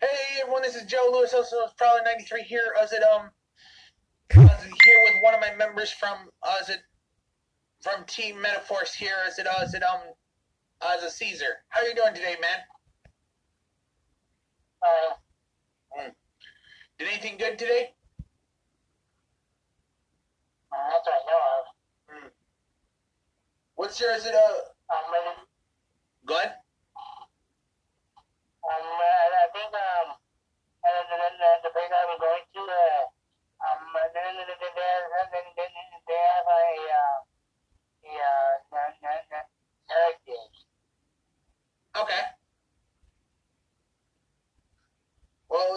Hey everyone, this is Joe Lewis, also Prowler 93 here. As it um, was here with one of my members from as it from Team Metaphors here. As it as it um, as a Cesar. How are you doing today, man? Uh, Mm. Did anything good today? uh, that's what I know of. What's your is it uh? Um, but it-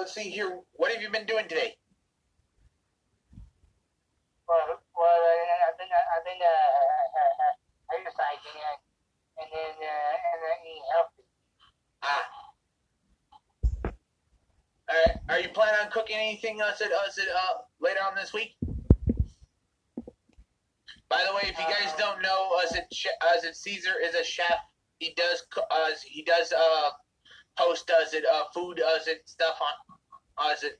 let's see here. What have you been doing today? Well, well, uh, I've been I've been uh, exercising and and then uh, and then eating healthy. Ah. All right. Are you planning on cooking anything else at us at uh later on this week? By the way, if you guys don't know, us at us at Cesar is a chef. He does uh he does uh post us it uh food us it stuff on us it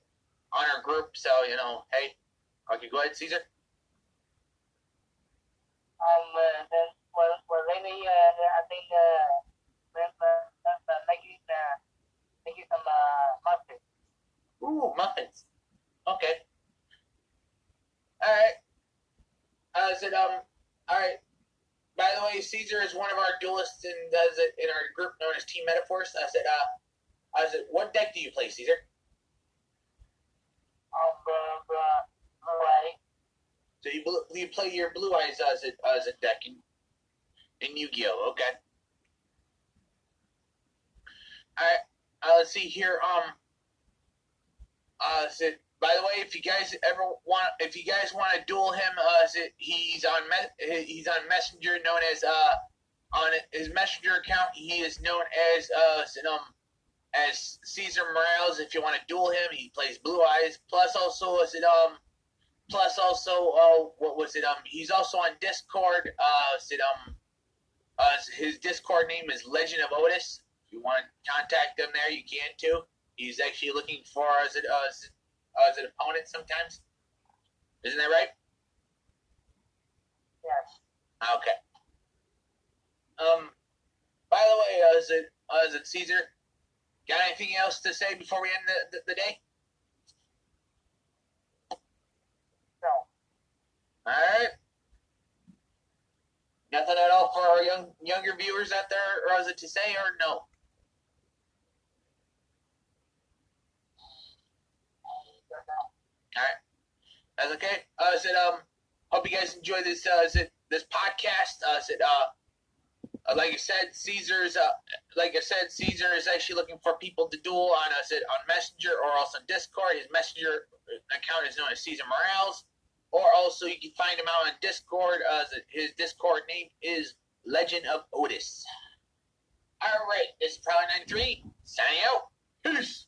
on our group. So you know, hey, okay, go ahead, Cesar. Um, uh, then, well, well, lately, uh, I think uh, been, uh, uh, making, uh, making some, uh, mustard. Ooh, muffins. Okay. All right. Uh, is it um? All right. By the way, Cesar is one of our duelists and does it in our group known as Team Metaphors. I said, uh, I said, what deck do you play, Cesar? Um, uh, uh, right. So you you play your Blue Eyes as a as a deck in in Yu-Gi-Oh. Okay. Right. Uh, let's see here. Um. Uh, so, by the way, if you guys ever want, if you guys want to duel him, uh, he's on me- he's on Messenger, known as uh, on his Messenger account, he is known as uh, um, as Cesar Morales. If you want to duel him, he plays Blue Eyes. Plus, also, is it um, plus also, uh, what was it? Um, he's also on Discord. Uh, is it um, uh, his Discord name is Legend of Otis. If you want to contact him there, you can too. He's actually looking for as it uh, as, an opponent sometimes. Isn't that right? Yes. Okay. Um. By the way, uh, is it uh, is it Cesar? Got anything else to say before we end the, the, the day? No. All right. Nothing at all for our young younger viewers out there, or is it to say, or no? All right, that's okay. Uh, I said, um, hope you guys enjoy this. Uh, this podcast? Uh, I said, uh, uh, like I said, Cesar's. Uh, like I said, Cesar is actually looking for people to duel on. I said on Messenger or also Discord. His Messenger account is known as Cesar Morales or also you can find him out on Discord. Uh, his Discord name is Legend of Otis. All right, this is Prowler 93 signing out. Peace.